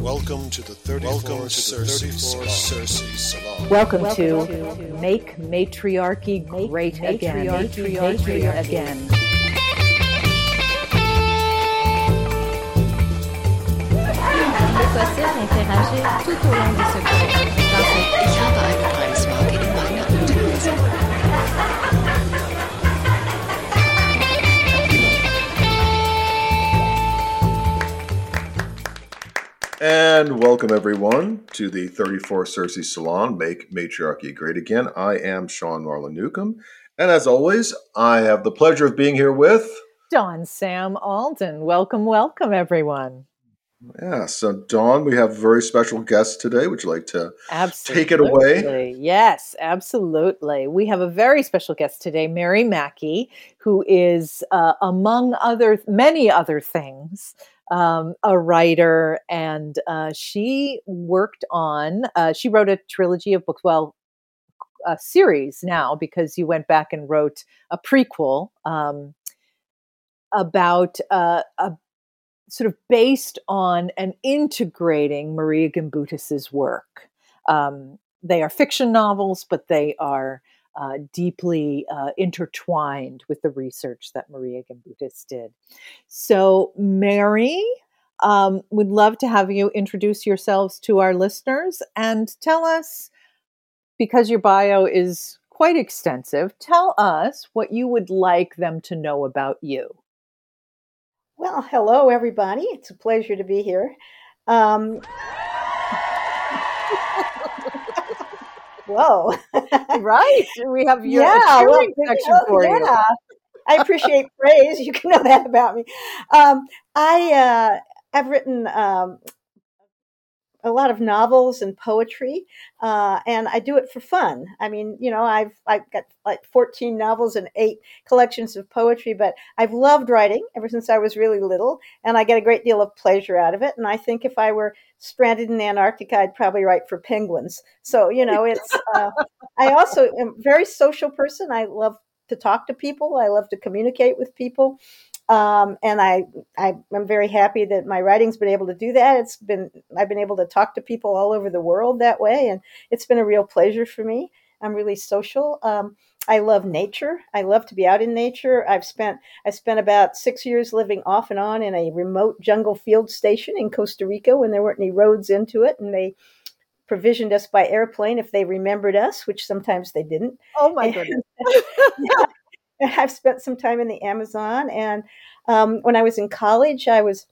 Welcome to the 34 Welcome to the 34 Cersei Salon. Welcome, Welcome to, to Make Matriarchy Great Matriarchy Again. Matriarchy, matriarchy again. L'Écossais interagir tout au long de ce cours. Dans cette Ich habe And welcome everyone to the 34 Cersei Salon, Make Matriarchy Great Again. I am Sean Marlon Newcomb. And as always, I have the pleasure of being here with Dawn Sam Alden. Welcome, welcome everyone. Yeah, so Dawn, we have a very special guest today. Would you like to absolutely. take it away? Yes, absolutely. We have a very special guest today, Mary Mackey, who is, uh, among other many other things, um, a writer, and uh, she worked on. Uh, she wrote a trilogy of books. Well, a series now because you went back and wrote a prequel um, about uh, a sort of based on and integrating Maria Gimbutas's work. Um, they are fiction novels, but they are uh, deeply uh, intertwined with the research that Maria Gimbutas did. So, Mary, um, would love to have you introduce yourselves to our listeners and tell us, because your bio is quite extensive, tell us what you would like them to know about you. Well, hello, everybody. It's a pleasure to be here. Um, whoa. right. We have your yeah, well, section for yeah. you. I appreciate praise. You can know that about me. Um, I uh, have written um, a lot of novels and poetry, uh, and I do it for fun. I mean, you know, I've I've got like 14 novels and eight collections of poetry, but I've loved writing ever since I was really little, and I get a great deal of pleasure out of it. And I think if I were stranded in Antarctica, I'd probably write for penguins. So you know, it's. Uh, I also am a very social person. I love to talk to people. I love to communicate with people. Um, and I, I am very happy that my writing's been able to do that. It's been I've been able to talk to people all over the world that way, and it's been a real pleasure for me. I'm really social. Um, I love nature. I love to be out in nature. I've spent I spent about six years living off and on in a remote jungle field station in Costa Rica when there weren't any roads into it, and they provisioned us by airplane if they remembered us, which sometimes they didn't. Oh my goodness! yeah. I've spent some time in the Amazon, and um, when I was in college, I was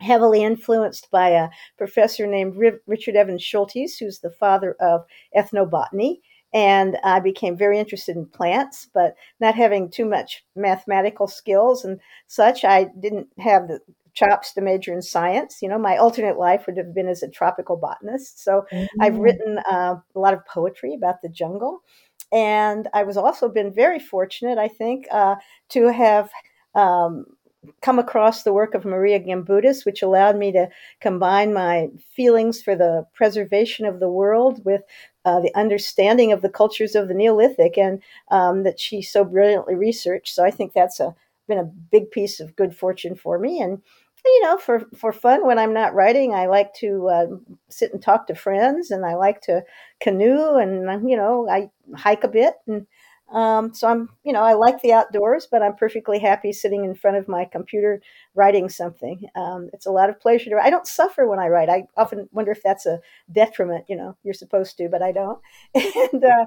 heavily influenced by a professor named Richard Evans Schultes, who's the father of ethnobotany. And I became very interested in plants, but not having too much mathematical skills and such, I didn't have the chops to major in science. You know, my alternate life would have been as a tropical botanist. So mm-hmm. I've written uh, a lot of poetry about the jungle. And I was also been very fortunate, I think, uh, to have um, come across the work of Maria Gimbutas, which allowed me to combine my feelings for the preservation of the world with uh, the understanding of the cultures of the Neolithic, and um, that she so brilliantly researched. So I think that's a been a big piece of good fortune for me, and you know, for for fun when I'm not writing, I like to uh, sit and talk to friends, and I like to canoe, and you know, I hike a bit, and um, so I'm, you know, I like the outdoors, but I'm perfectly happy sitting in front of my computer writing something. Um, it's a lot of pleasure to. I don't suffer when I write. I often wonder if that's a detriment. You know, you're supposed to, but I don't. and uh,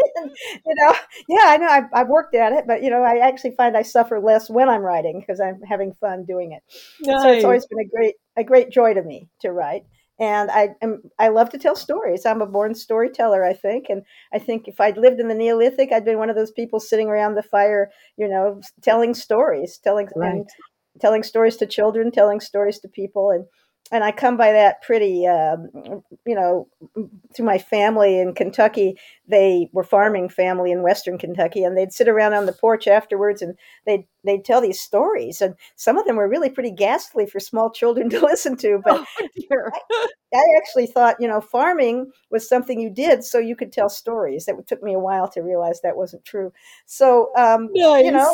you know, yeah, I know I've, I've, worked at it, but you know, I actually find I suffer less when I'm writing because I'm having fun doing it. Nice. So it's always been a great, a great joy to me to write. And I am, I love to tell stories. I'm a born storyteller, I think. And I think if I'd lived in the Neolithic, I'd been one of those people sitting around the fire, you know, telling stories, telling, right. telling stories to children, telling stories to people. And and I come by that pretty, um, you know, through my family in Kentucky. They were farming family in Western Kentucky, and they'd sit around on the porch afterwards, and they'd they'd tell these stories, and some of them were really pretty ghastly for small children to listen to. But oh, I, I, actually thought, you know, farming was something you did so you could tell stories. That took me a while to realize that wasn't true. So, um, nice. you know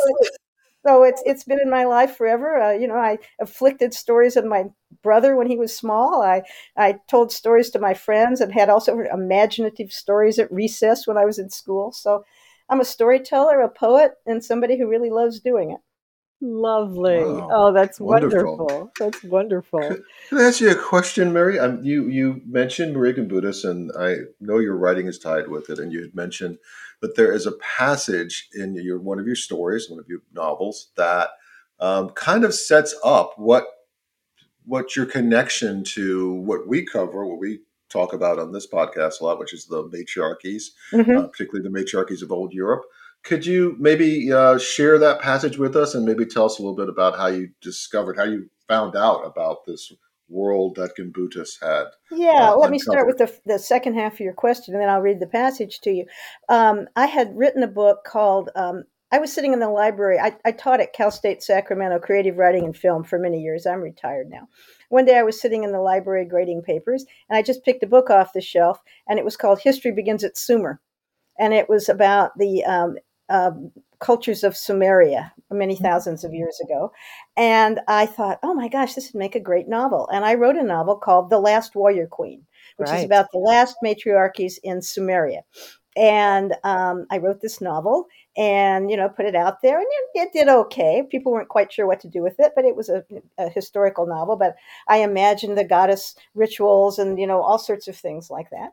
so it's it's been in my life forever. Uh, you know, I afflicted stories of my brother when he was small. I I told stories to my friends and had also imaginative stories at recess when I was in school. So I'm a storyteller, a poet, and somebody who really loves doing it. Lovely. Wow. Oh, that's Wonderful. wonderful. That's wonderful. Can I ask you a question, Mary? Um, you you mentioned Maria Gimbutas, and I know your writing is tied with it. And you had mentioned that there is a passage in your one of your stories, one of your novels, that um, kind of sets up what what your connection to what we cover, what we talk about on this podcast a lot, which is the matriarchies, Mhm. uh, particularly the matriarchies of old Europe. Could you maybe uh, share that passage with us and maybe tell us a little bit about how you discovered, how you found out about this world that Gimbutas had? Yeah, uh, let me start with the, the second half of your question, and then I'll read the passage to you. Um, I had written a book called, um, I was sitting in the library. I, I taught at Cal State Sacramento creative writing and film for many years. I'm retired now. One day I was sitting in the library grading papers, and I just picked a book off the shelf, and it was called History Begins at Sumer. And it was about the um, um, cultures of Sumeria many thousands of years ago. And I thought, oh my gosh, this would make a great novel. And I wrote a novel called The Last Warrior Queen, which is about the last matriarchies in Sumeria. And um, I wrote this novel and, you know, put it out there and it, it did okay. People weren't quite sure what to do with it, but it was a, a historical novel. But I imagined the goddess rituals and, you know, all sorts of things like that.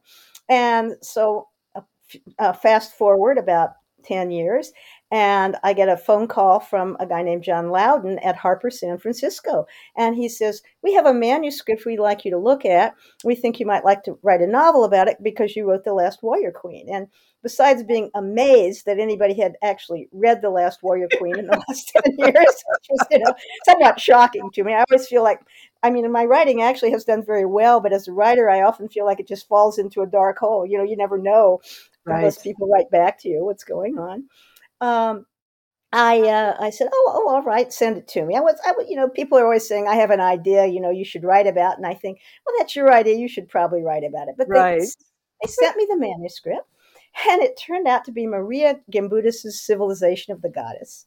And so uh, f- uh, fast forward about 10 years and I get a phone call from a guy named John Loudon at Harper San Francisco. And he says, We have a manuscript we'd like you to look at. We think you might like to write a novel about it because you wrote The Last Warrior Queen. And besides being amazed that anybody had actually read The Last Warrior Queen in the last 10 years, which was, you know, somewhat shocking to me. I always feel like, I mean, my writing actually has done very well, but as a writer, I often feel like it just falls into a dark hole. You know, you never know unless Right. people write back to you what's going on. Um, I uh, I said, oh, oh, all right, send it to me. I was, I was, you know, people are always saying I have an idea, you know, you should write about, and I think, well, that's your idea. You should probably write about it. But they, Right. they sent me the manuscript, and it turned out to be Maria Gimbutas's Civilization of the Goddess.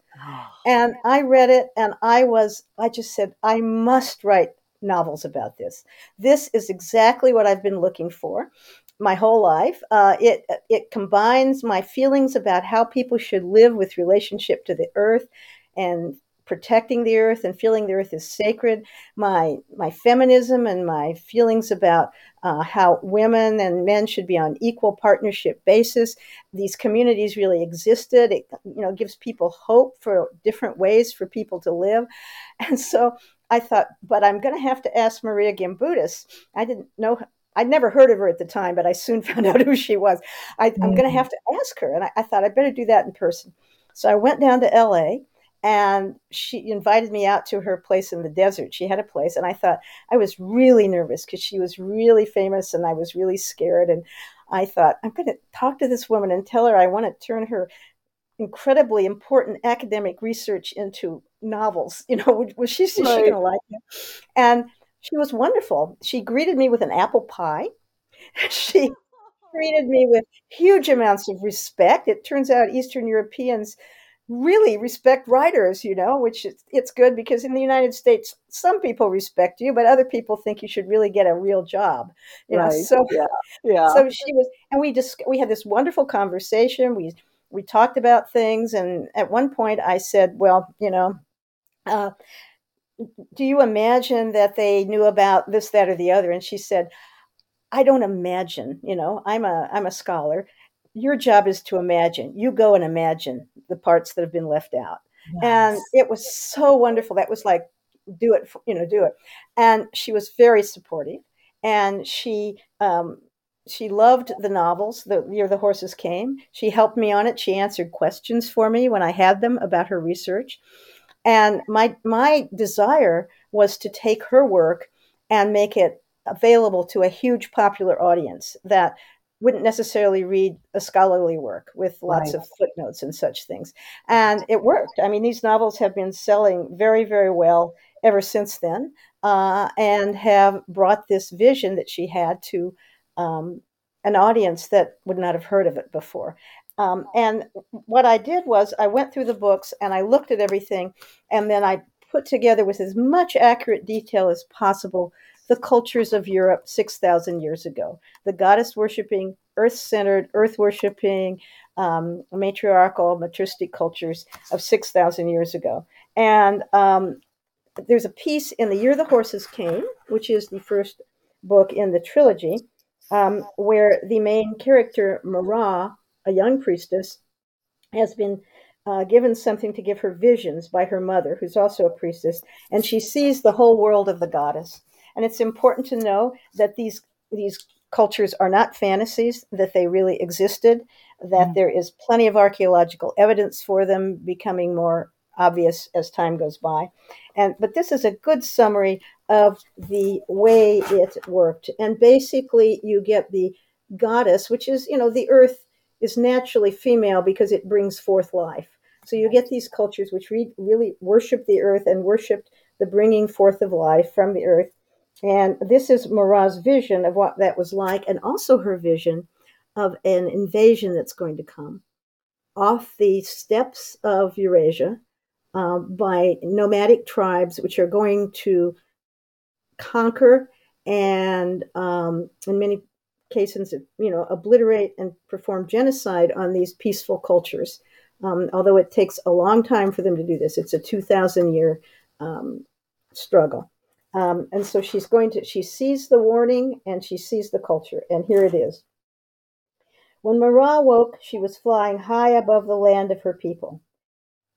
And I read it, and I was, I just said, I must write novels about this. This is exactly what I've been looking for my whole life. Uh, it it combines my feelings about how people should live with relationship to the earth and protecting the earth and feeling the earth is sacred. My my feminism and my feelings about uh, how women and men should be on equal partnership basis. These communities really existed. It you know gives people hope for different ways for people to live, and so. I thought, but I'm going to have to ask Maria Gimbutas. I didn't know I'd never heard of her at the time, but I soon found out who she was. I, I'm going to mm-hmm. have to ask her. And I, I thought I'd better do that in person. So I went down to LA and she invited me out to her place in the desert. She had a place. And I thought, I was really nervous because she was really famous and I was really scared. And I thought, I'm going to talk to this woman and tell her I want to turn her incredibly important academic research into novels. You know, was she, she Right. going to like it? And she was wonderful. She greeted me with an apple pie. She treated me with huge amounts of respect. It turns out Eastern Europeans really respect writers, you know, which is, it's good because in the United States, some people respect you, but other people think you should really get a real job. You know, Right. so Yeah. Yeah. so she was, and we just we had this wonderful conversation. We we talked about things, and at one point I said, "Well, you know, uh, do you imagine that they knew about this, that, or the other?" And she said, "I don't imagine. You know, I'm a I'm a scholar. Your job is to imagine. You go and imagine the parts that have been left out." And it was so wonderful. That was like, do it, you know, do it. And she was very supportive, and she um, she loved the novels. The year the horses came, she helped me on it. She answered questions for me when I had them about her research. And my my desire was to take her work and make it available to a huge popular audience that wouldn't necessarily read a scholarly work with lots Right. of footnotes and such things. And it worked. I mean, these novels have been selling very, very well ever since then, uh, and have brought this vision that she had to um, an audience that would not have heard of it before. Um, and what I did was I went through the books and I looked at everything, and then I put together with as much accurate detail as possible the cultures of Europe 6,000 years ago. The goddess worshiping, earth centered, earth worshiping, um, matriarchal, matristic cultures of 6,000 years ago. And um, there's a piece in The Year the Horses Came, which is the first book in the trilogy, um, where the main character, Marah, a young priestess, has been uh, given something to give her visions by her mother, who's also a priestess, and she sees the whole world of the goddess. And it's important to know that these these cultures are not fantasies; that they really existed. That mm. there is plenty of archaeological evidence for them becoming more obvious as time goes by. And but this is a good summary of the way it worked. And basically, you get the goddess, which is you know the earth is naturally female because it brings forth life. So you get these cultures which re- really worship the earth and worshiped the bringing forth of life from the earth. And this is Marah's vision of what that was like, and also her vision of an invasion that's going to come off the steppes of Eurasia uh, by nomadic tribes, which are going to conquer and, um, in many cases, you know, obliterate and perform genocide on these peaceful cultures. Um, although it takes a long time for them to do this, it's a 2,000 year um, struggle. Um, and so she's going to, she sees the warning and she sees the culture. And here it is. When Marah woke, she was flying high above the land of her people.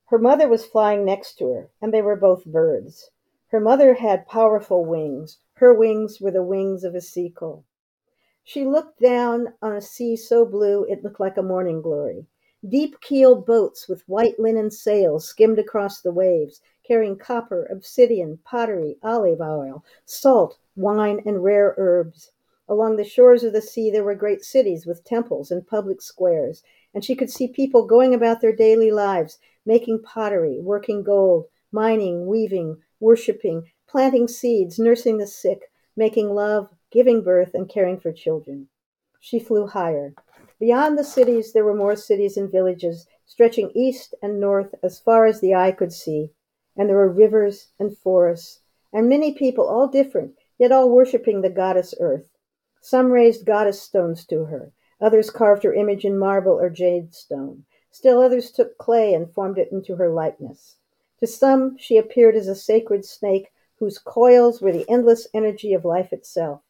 Her mother was flying next to her, and they were both birds. Her mother had powerful wings. Her wings were the wings of a seagull. She looked down on a sea so blue it looked like a morning glory. Deep keeled boats with white linen sails skimmed across the waves, carrying copper, obsidian, pottery, olive oil, salt, wine, and rare herbs. Along the shores of the sea there were great cities with temples and public squares, and she could see people going about their daily lives, making pottery, working gold, mining, weaving, worshipping, planting seeds, nursing the sick, making love, giving birth, and caring for children. She flew higher. Beyond the cities, there were more cities and villages, stretching east and north as far as the eye could see, and there were rivers and forests, and many people, all different, yet all worshipping the goddess Earth. Some raised goddess stones to her, others carved her image in marble or jade stone, still others took clay and formed it into her likeness. To some she appeared as a sacred snake whose coils were the endless energy of life itself.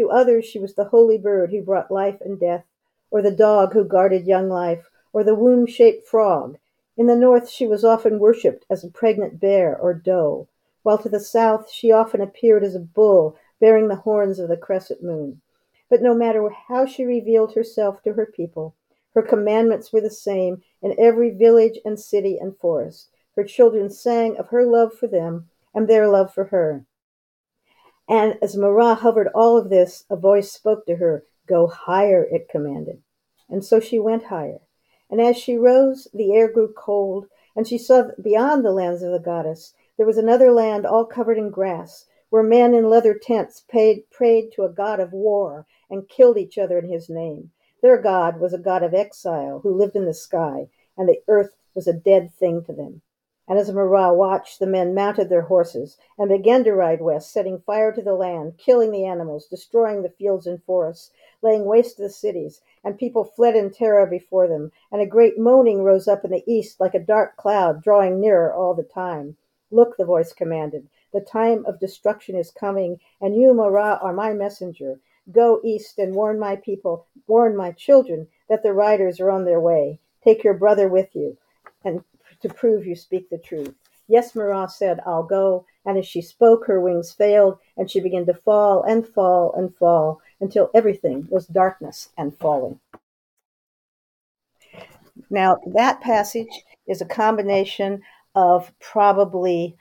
To others she was the holy bird who brought life and death, or the dog who guarded young life, or the womb shaped frog, in the north she was often worshipped as a pregnant bear or doe, while to the south she often appeared as a bull bearing the horns of the crescent moon. But no matter how she revealed herself to her people, her commandments were the same in every village and city and forest. Her children sang of her love for them and their love for her. And as Marah hovered all of this, a voice spoke to her. Go higher, it commanded. And so she went higher. And as she rose, the air grew cold, and she saw beyond the lands of the goddess there was another land all covered in grass, where men in leather tents paid, prayed to a god of war and killed each other in his name. Their god was a god of exile who lived in the sky, and the earth was a dead thing to them. And as Marah watched, the men mounted their horses and began to ride west, setting fire to the land, killing the animals, destroying the fields and forests, laying waste the cities, and people fled in terror before them. And a great moaning rose up in the east like a dark cloud, drawing nearer all the time. Look, the voice commanded, the time of destruction is coming, and you, Marah, are my messenger. Go east and warn my people, warn my children that the riders are on their way. Take your brother with you, and to prove you speak the truth. Yes, Marah said, I'll go. And as she spoke, her wings failed, and she began to fall and fall and fall until everything was darkness and falling. Now, that passage is a combination of probably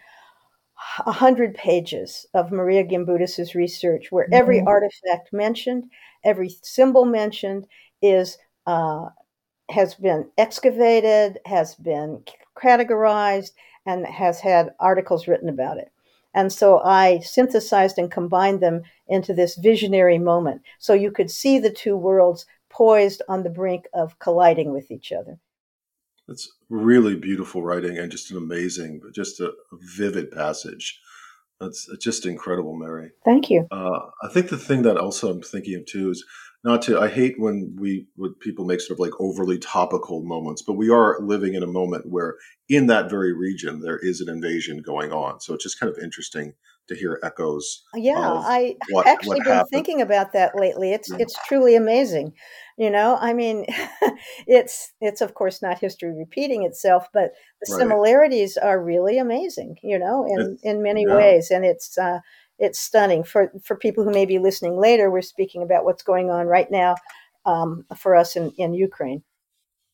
a hundred pages of Maria Gimbutas's research, where every mm-hmm. artifact mentioned, every symbol mentioned, is uh, has been excavated, has been categorized, and has had articles written about it. And so I synthesized and combined them into this visionary moment. So you could see the two worlds poised on the brink of colliding with each other. It's really beautiful writing and just an amazing, just a, a vivid passage. That's just incredible, Mary. Thank you. Uh, I think the thing that also I'm thinking of too is not to. I hate when we when people make sort of like overly topical moments, but we are living in a moment where in that very region there is an invasion going on. So it's just kind of interesting to hear echoes. Yeah, I what- actually what been happened. thinking about that lately. It's Yeah. it's truly amazing. You know, I mean, it's it's of course not history repeating itself, but the Right. similarities are really amazing. You know, in in many yeah. ways, and it's uh, it's stunning for for people who may be listening later. We're speaking about what's going on right now um, for us in in Ukraine.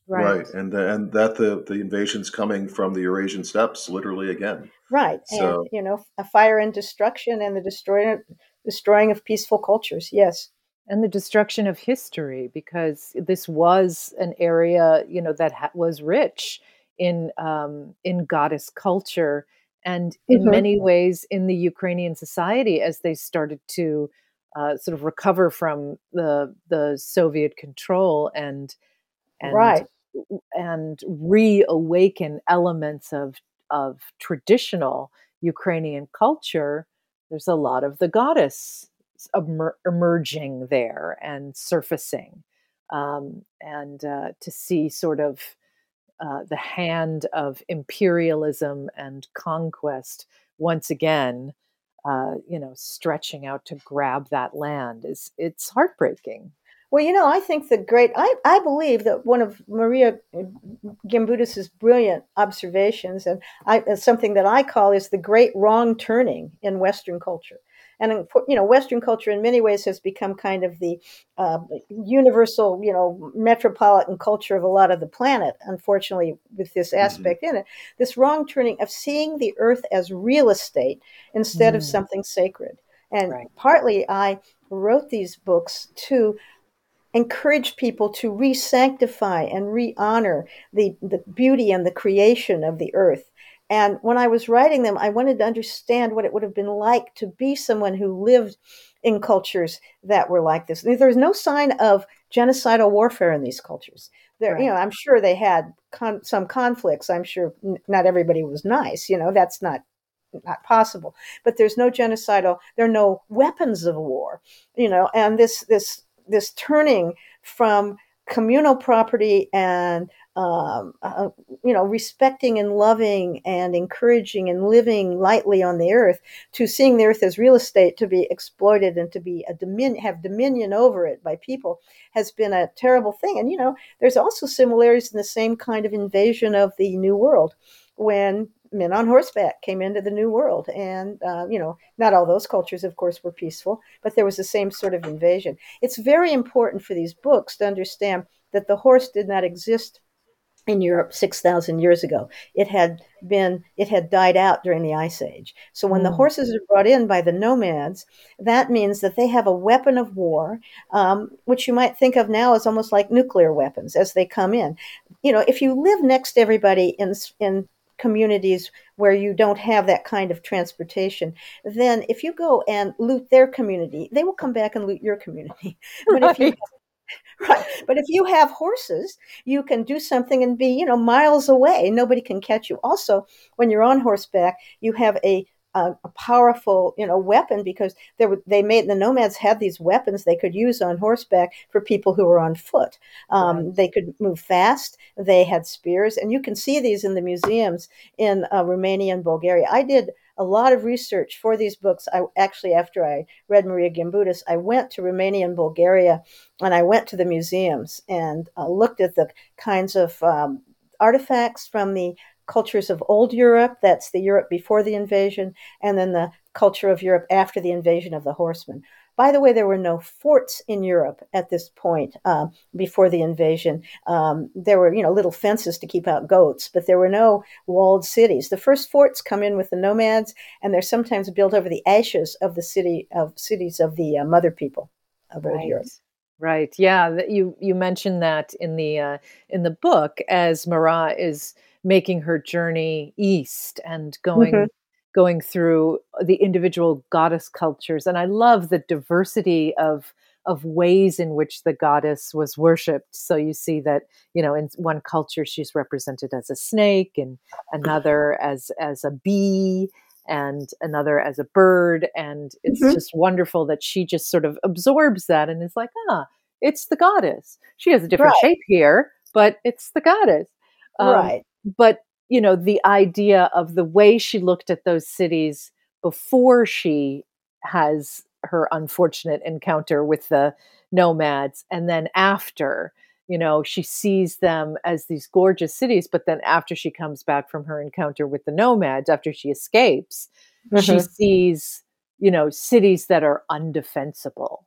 Right, and the, and that the the invasion's coming from the Eurasian steppes, literally again. Right, So- and you know, a fire and destruction and the destroying destroying of peaceful cultures. Yes. and the destruction of history because this was an area you know that ha- was rich in um, in goddess culture and in Mhm. many ways in the Ukrainian society as they started to uh, sort of recover from the the Soviet control and and Right. and reawaken elements of of traditional Ukrainian culture. There's a lot of the goddess emer- emerging there and surfacing, um, and uh, to see sort of uh, the hand of imperialism and conquest once again, uh, you know, stretching out to grab that land is it's heartbreaking. Well, you know, I think the great, I, I believe that one of Maria Gimbutas's brilliant observations, and I, something that I call is the great wrong turning in Western culture. And, you know, Western culture in many ways has become kind of the uh, universal, you know, metropolitan culture of a lot of the planet, unfortunately, with this aspect in it. This wrong turning of seeing the earth as real estate instead of Mm. something sacred. And Right. partly I wrote these books to encourage people to re-sanctify and re-honor the, the beauty and the creation of the earth. And when I was writing them, I wanted to understand what it would have been like to be someone who lived in cultures that were like this. There's no sign of genocidal warfare in these cultures. There, you know, I'm sure they had con- some conflicts. I'm sure n- not everybody was nice. You know, that's not not possible. But there's no genocidal. There are no weapons of war. You know, and this this this turning from communal property and um, uh, you know respecting and loving and encouraging and living lightly on the earth to seeing the earth as real estate to be exploited and to be a dominion have dominion over it by people has been a terrible thing. And you know there's also similarities in the same kind of invasion of the new world when men on horseback came into the new world. And uh, you know not all those cultures of course were peaceful but there was the same sort of invasion. It's very important for these books to understand that the horse did not exist in Europe 6,000 years ago. It had been, it had died out during the Ice Age. So when the Mm. horses are brought in by the nomads, that means that they have a weapon of war, um, which you might think of now as almost like nuclear weapons as they come in. You know, if you live next to everybody in, in communities where you don't have that kind of transportation, then if you go and loot their community, they will come back and loot your community. But if you Right. But if you have horses, you can do something and be, you know, miles away. Nobody can catch you. Also, when you're on horseback, you have a a, a powerful, you know, weapon because they were, they made the nomads had these weapons they could use on horseback for people who were on foot. Um, Right. They could move fast. They had spears, and you can see these in the museums in uh, Romania and Bulgaria. I did a lot of research for these books. I actually, after I read Maria Gimbutas, I went to Romania and Bulgaria and I went to the museums and uh, looked at the kinds of um, artifacts from the cultures of old Europe, that's the Europe before the invasion, and then the culture of Europe after the invasion of the horsemen. By the way, there were no forts in Europe at this point uh, before the invasion. Um, there were, you know, little fences to keep out goats, but there were no walled cities. The first forts come in with the nomads, and they're sometimes built over the ashes of the city of cities of the uh, mother people of old Europe. Right. Yeah. You you mentioned that in the uh, in the book as Marah is making her journey east and going Mhm. Going through the individual goddess cultures, and I love the diversity of of ways in which the goddess was worshipped. So you see that, you know, in one culture she's represented as a snake and another as as a bee and another as a bird and it's Mhm. just wonderful that she just sort of absorbs that and is like, "Ah, it's the goddess. She has a different Right. shape here, but it's the goddess." Um, right. but you know the idea of the way she looked at those cities before she has her unfortunate encounter with the nomads and then after you know she sees them as these gorgeous cities but then after she comes back from her encounter with the nomads after she escapes she Mhm. sees you know cities that are undefensible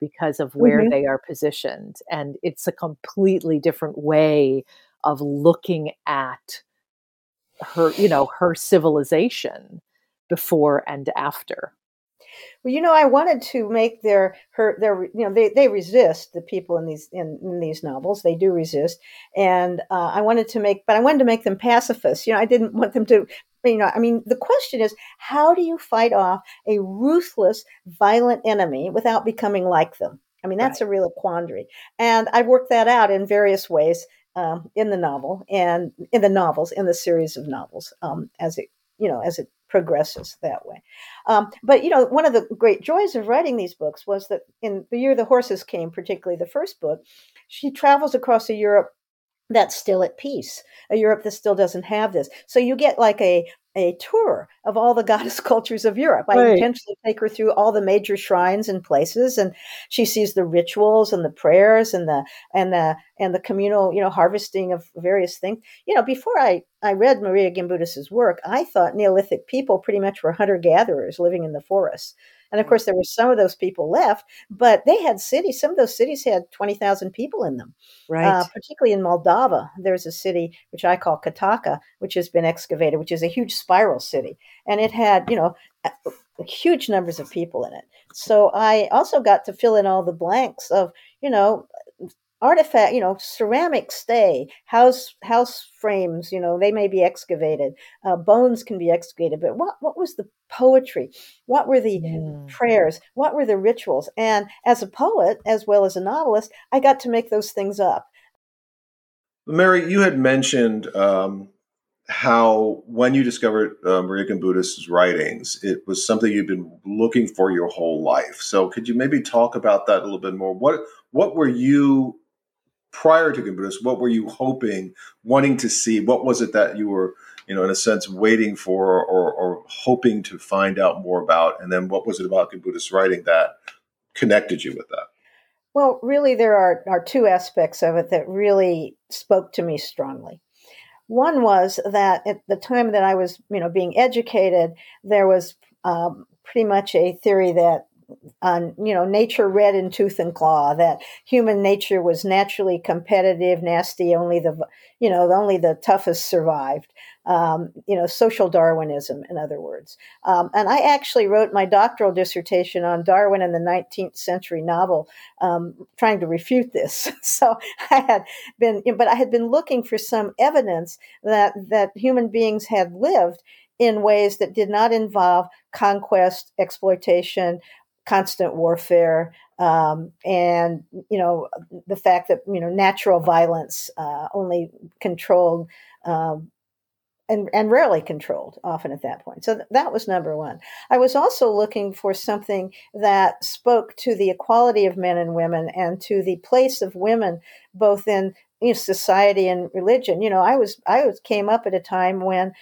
because of where Mhm. they are positioned and it's a completely different way of looking at her you know her civilization before and after Well, you know, I wanted to make their her their you know they they resist the people in these in, in these novels. They do resist, and uh, I wanted to make, but I wanted to make them pacifists. You know, I didn't want them to. You know, I mean, the question is, how do you fight off a ruthless, violent enemy without becoming like them? I mean, that's a real quandary, and I've worked that out in various ways um, in the novel and in the novels in the series of novels um, as it you know as it progresses that way. Um, but you know, one of the great joys of writing these books was that in the year the horses came, particularly the first book, she travels across a Europe that's still at peace, a Europe that still doesn't have this. So you get like a a tour of all the goddess cultures of Europe. I intentionally take her through all the major shrines and places, and she sees the rituals and the prayers and the and the and the communal, you know, harvesting of various things. You know, before I I read Maria Gimbutas's work, I thought Neolithic people pretty much were hunter gatherers living in the forests. And of course, there were some of those people left, but they had cities. Some of those cities had 20,000 people in them. right Uh, particularly in Moldova, there's a city which I call Kataka, which has been excavated, which is a huge spiral city, and it had, you know, huge numbers of people in it. So I also got to fill in all the blanks of, you know, artifact, you know, ceramics stay, house house frames, you know, they may be excavated, uh, bones can be excavated, but what what was the poetry? What were the Mm. prayers? What were the rituals? And as a poet, as well as a novelist, I got to make those things up. Mary, you had mentioned um, how when you discovered uh, Maria Gimbutas's writings, it was something you'd been looking for your whole life. So, could you maybe talk about that a little bit more? What what were you prior to Gimbutas? What were you hoping, wanting to see? What was it that you were, you know, in a sense, waiting for or, or hoping to find out more about? And then, what was it about Gimbutas writing that connected you with that? Well, really, there are, are two aspects of it that really spoke to me strongly. One was that at the time that I was, you know, being educated, there was um, pretty much a theory that, um, you know, nature red in tooth and claw. That human nature was naturally competitive, nasty. Only the, you know, only the toughest survived. Um, you know, social Darwinism, in other words. Um, and I actually wrote my doctoral dissertation on Darwin and the 19th century novel um, trying to refute this. So I had been, but I had been looking for some evidence that that human beings had lived in ways that did not involve conquest, exploitation, constant warfare, um, and you know the fact that you know natural violence uh, only controlled. Um, and, and rarely controlled often at that point. So th- that was number one. I was also looking for something that spoke to the equality of men and women and to the place of women both in you know, society and religion. You know, I was I was came up at a time when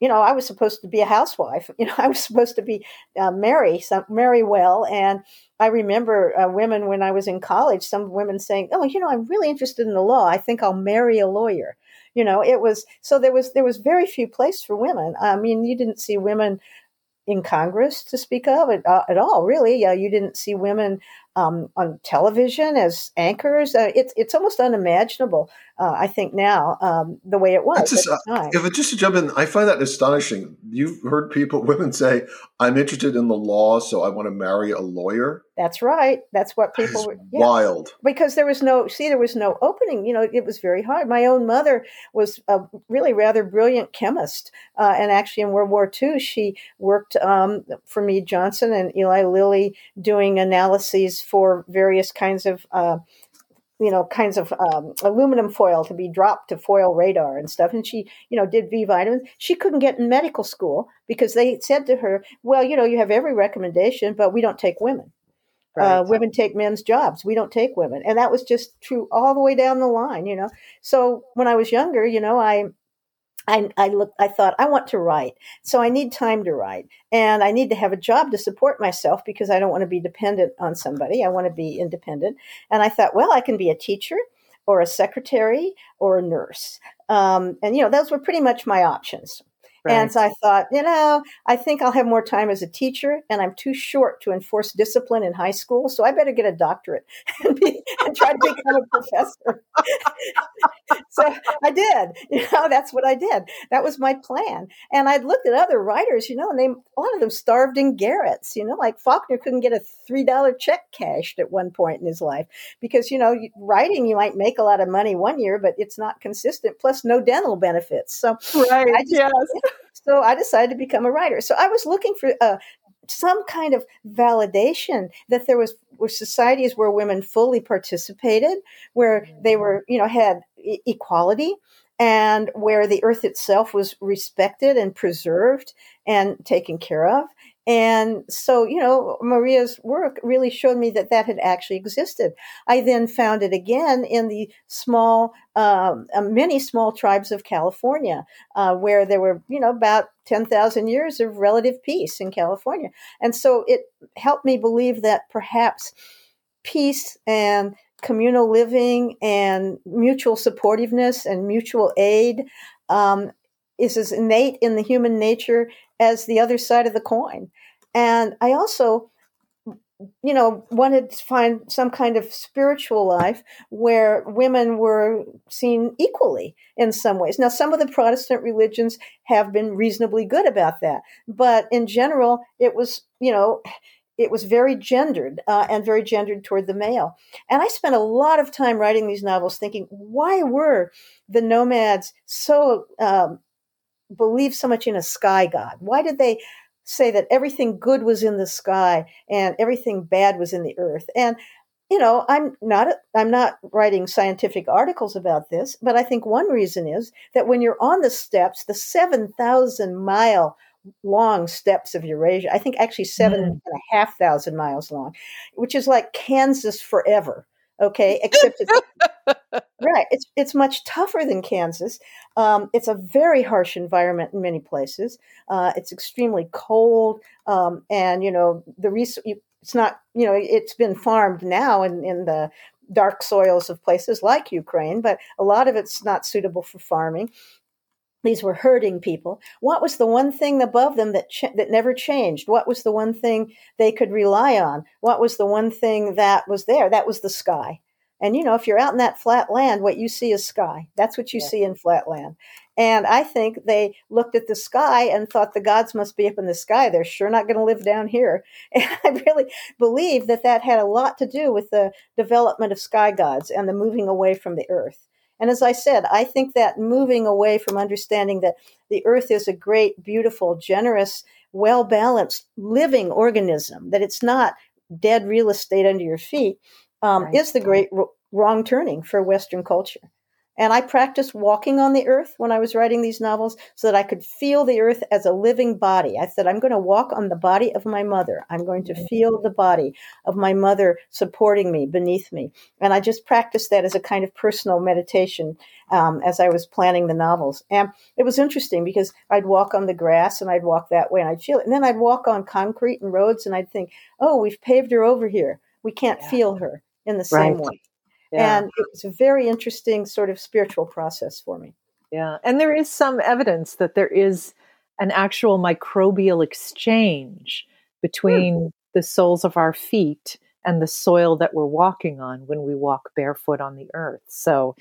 you know I was supposed to be a housewife. You know, I was supposed to be uh, marry some marry well and I remember uh, women when I was in college, some women saying, "Oh, you know, I'm really interested in the law. I think I'll marry a lawyer." You know, it was so there was there was very few place for women. I mean, you didn't see women in Congress to speak of at, uh, at all, really. Uh, you didn't see women um, on television as anchors. Uh, it's it's almost unimaginable. Uh, I think now um, the way it was just. If it, just to jump in, I find that astonishing. You've heard people, women say, "I'm interested in the law, so I want to marry a lawyer." That's right. That's what people is were. wild. because there was no see there was no opening you know it was very hard my own mother was a really rather brilliant chemist uh, and actually in world war ii she worked um, for mead johnson and eli lilly doing analyses for various kinds of uh, you know, kinds of um, aluminum foil to be dropped to foil radar and stuff. And she, you know, did V vitamins. She couldn't get in medical school because they said to her, well, you know, you have every recommendation, but we don't take women. Uh, Right. Uh, women take men's jobs. We don't take women. And that was just true all the way down the line, you know. So when I was younger, you know, I I, I looked, I thought, I want to write. So I need time to write. And I need to have a job to support myself because I don't want to be dependent on somebody. I want to be independent. And I thought, well, I can be a teacher or a secretary or a nurse. Um, and, you know, those were pretty much my options. And so I thought, you know, I think I'll have more time as a teacher, and I'm too short to enforce discipline in high school, so I better get a doctorate and, be, and try to become a professor. so I did. You know, that's what I did. That was my plan. And I'd looked at other writers, you know, and they a lot of them starved in garrets. You know, like Faulkner couldn't get a three dollar check cashed at one point in his life because you know, writing you might make a lot of money one year, but it's not consistent. Plus, no dental benefits. So right. I just, yes. So I decided to become a writer. So I was looking for uh, some kind of validation that there was were societies where women fully participated, where they were, you know, had e- equality, and where the earth itself was respected and preserved and taken care of. And so, you know, Maria's work really showed me that that had actually existed. I then found it again in the small, um, uh, many small tribes of California, uh, where there were, you know, about 10,000 years of relative peace in California. And so it helped me believe that perhaps peace and communal living and mutual supportiveness and mutual aid um, is as innate in the human nature as the other side of the coin. And I also, you know, wanted to find some kind of spiritual life where women were seen equally in some ways. Now, some of the Protestant religions have been reasonably good about that, but in general, it was, you know, it was very gendered uh, and very gendered toward the male. And I spent a lot of time writing these novels thinking, why were the nomads so um, believe so much in a sky god? Why did they say that everything good was in the sky and everything bad was in the earth? And you know, I'm not I'm not writing scientific articles about this, but I think one reason is that when you're on the steppes, the 7,000 mile long steppes of Eurasia, I think actually seven Mm. and a half thousand miles long, which is like Kansas forever. Okay, except it's right. It's it's much tougher than Kansas. Um, it's a very harsh environment in many places. Uh, it's extremely cold, um, and you know the res- you, it's not you know it's been farmed now in in the dark soils of places like Ukraine, but a lot of it's not suitable for farming. These were herding people. What was the one thing above them that ch- that never changed? What was the one thing they could rely on? What was the one thing that was there? That was the sky. And you know, if you're out in that flat land, what you see is sky. That's what you Yeah. see in flat land. And I think they looked at the sky and thought the gods must be up in the sky. They're sure not going to live down here. And I really believe that that had a lot to do with the development of sky gods and the moving away from the earth. And as I said, I think that moving away from understanding that the earth is a great, beautiful, generous, well balanced living organism, that it's not dead real estate under your feet, um, Right. is the great wrong turning for Western culture. And I practiced walking on the earth when I was writing these novels so that I could feel the earth as a living body. I said, I'm going to walk on the body of my mother. I'm going to feel the body of my mother supporting me, beneath me. And I just practiced that as a kind of personal meditation um, as I was planning the novels. And it was interesting because I'd walk on the grass and I'd walk that way and I'd feel it. And then I'd walk on concrete and roads and I'd think, oh, we've paved her over here. We can't Yeah. feel her in the same Right. way. Yeah. And it was a very interesting sort of spiritual process for me. Yeah. And there is some evidence that there is an actual microbial exchange between the soles of our feet and the soil that we're walking on when we walk barefoot on the earth. So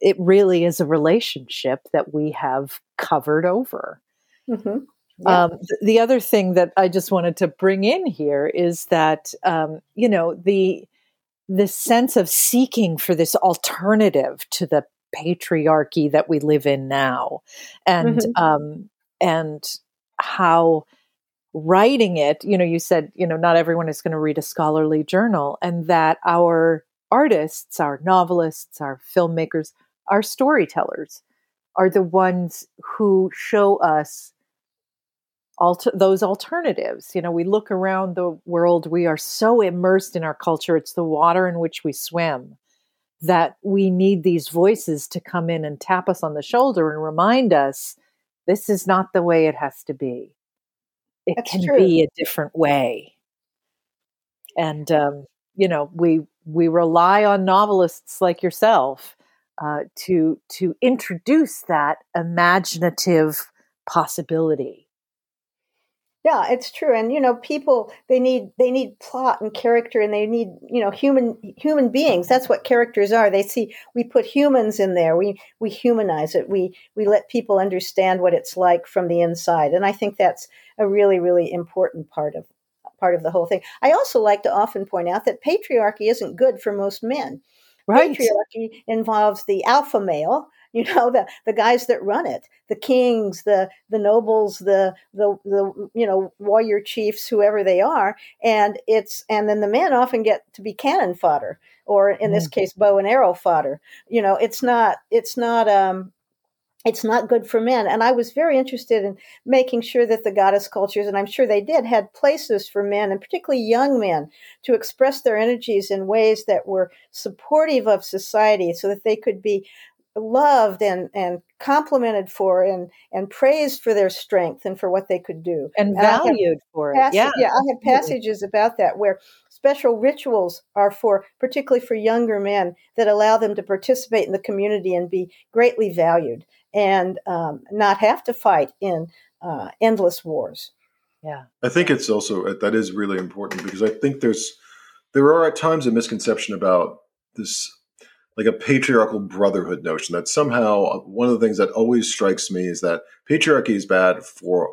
it really is a relationship that we have covered over. Mm-hmm. Yeah. Um, the other thing that I just wanted to bring in here is that um, you know the the sense of seeking for this alternative to the patriarchy that we live in now, and Mhm. um, and how writing it, you know, you said, you know, not everyone is going to read a scholarly journal, and that our artists, our novelists, our filmmakers, our storytellers are the ones who show us alter- those alternatives. You know, we look around the world, we are so immersed in our culture, it's the water in which we swim, that we need these voices to come in and tap us on the shoulder and remind us this is not the way it has to be. It That's can true. be a different way. And, um, you know, we, we rely on novelists like yourself uh, to to introduce that imaginative possibility. Yeah, it's true. And you know, people they need they need plot and character and they need, you know, human human beings. That's what characters are. They see we put humans in there. We we humanize it. We we let people understand what it's like from the inside. And I think that's a really really important part of part of the whole thing. I also like to often point out that patriarchy isn't good for most men. Right. Patriarchy involves the alpha male, you know, the, the guys that run it, the kings, the the nobles, the the the you know warrior chiefs, whoever they are, and it's and then the men often get to be cannon fodder, or in this case, bow and arrow fodder. You know, it's not it's not um it's not good for men. And I was very interested in making sure that the goddess cultures, and I'm sure they did, had places for men, and particularly young men, to express their energies in ways that were supportive of society so that they could be loved and, and complimented for and, and praised for their strength and for what they could do. And I have valued for it. Passage, Yeah. yeah, I have passages about that where special rituals are for, particularly for younger men, that allow them to participate in the community and be greatly valued and um, not have to fight in uh, endless wars. Yeah. I think it's also uh, that is really important because I think there's there are at times a misconception about this like a patriarchal brotherhood notion that somehow uh, one of the things that always strikes me is that patriarchy is bad for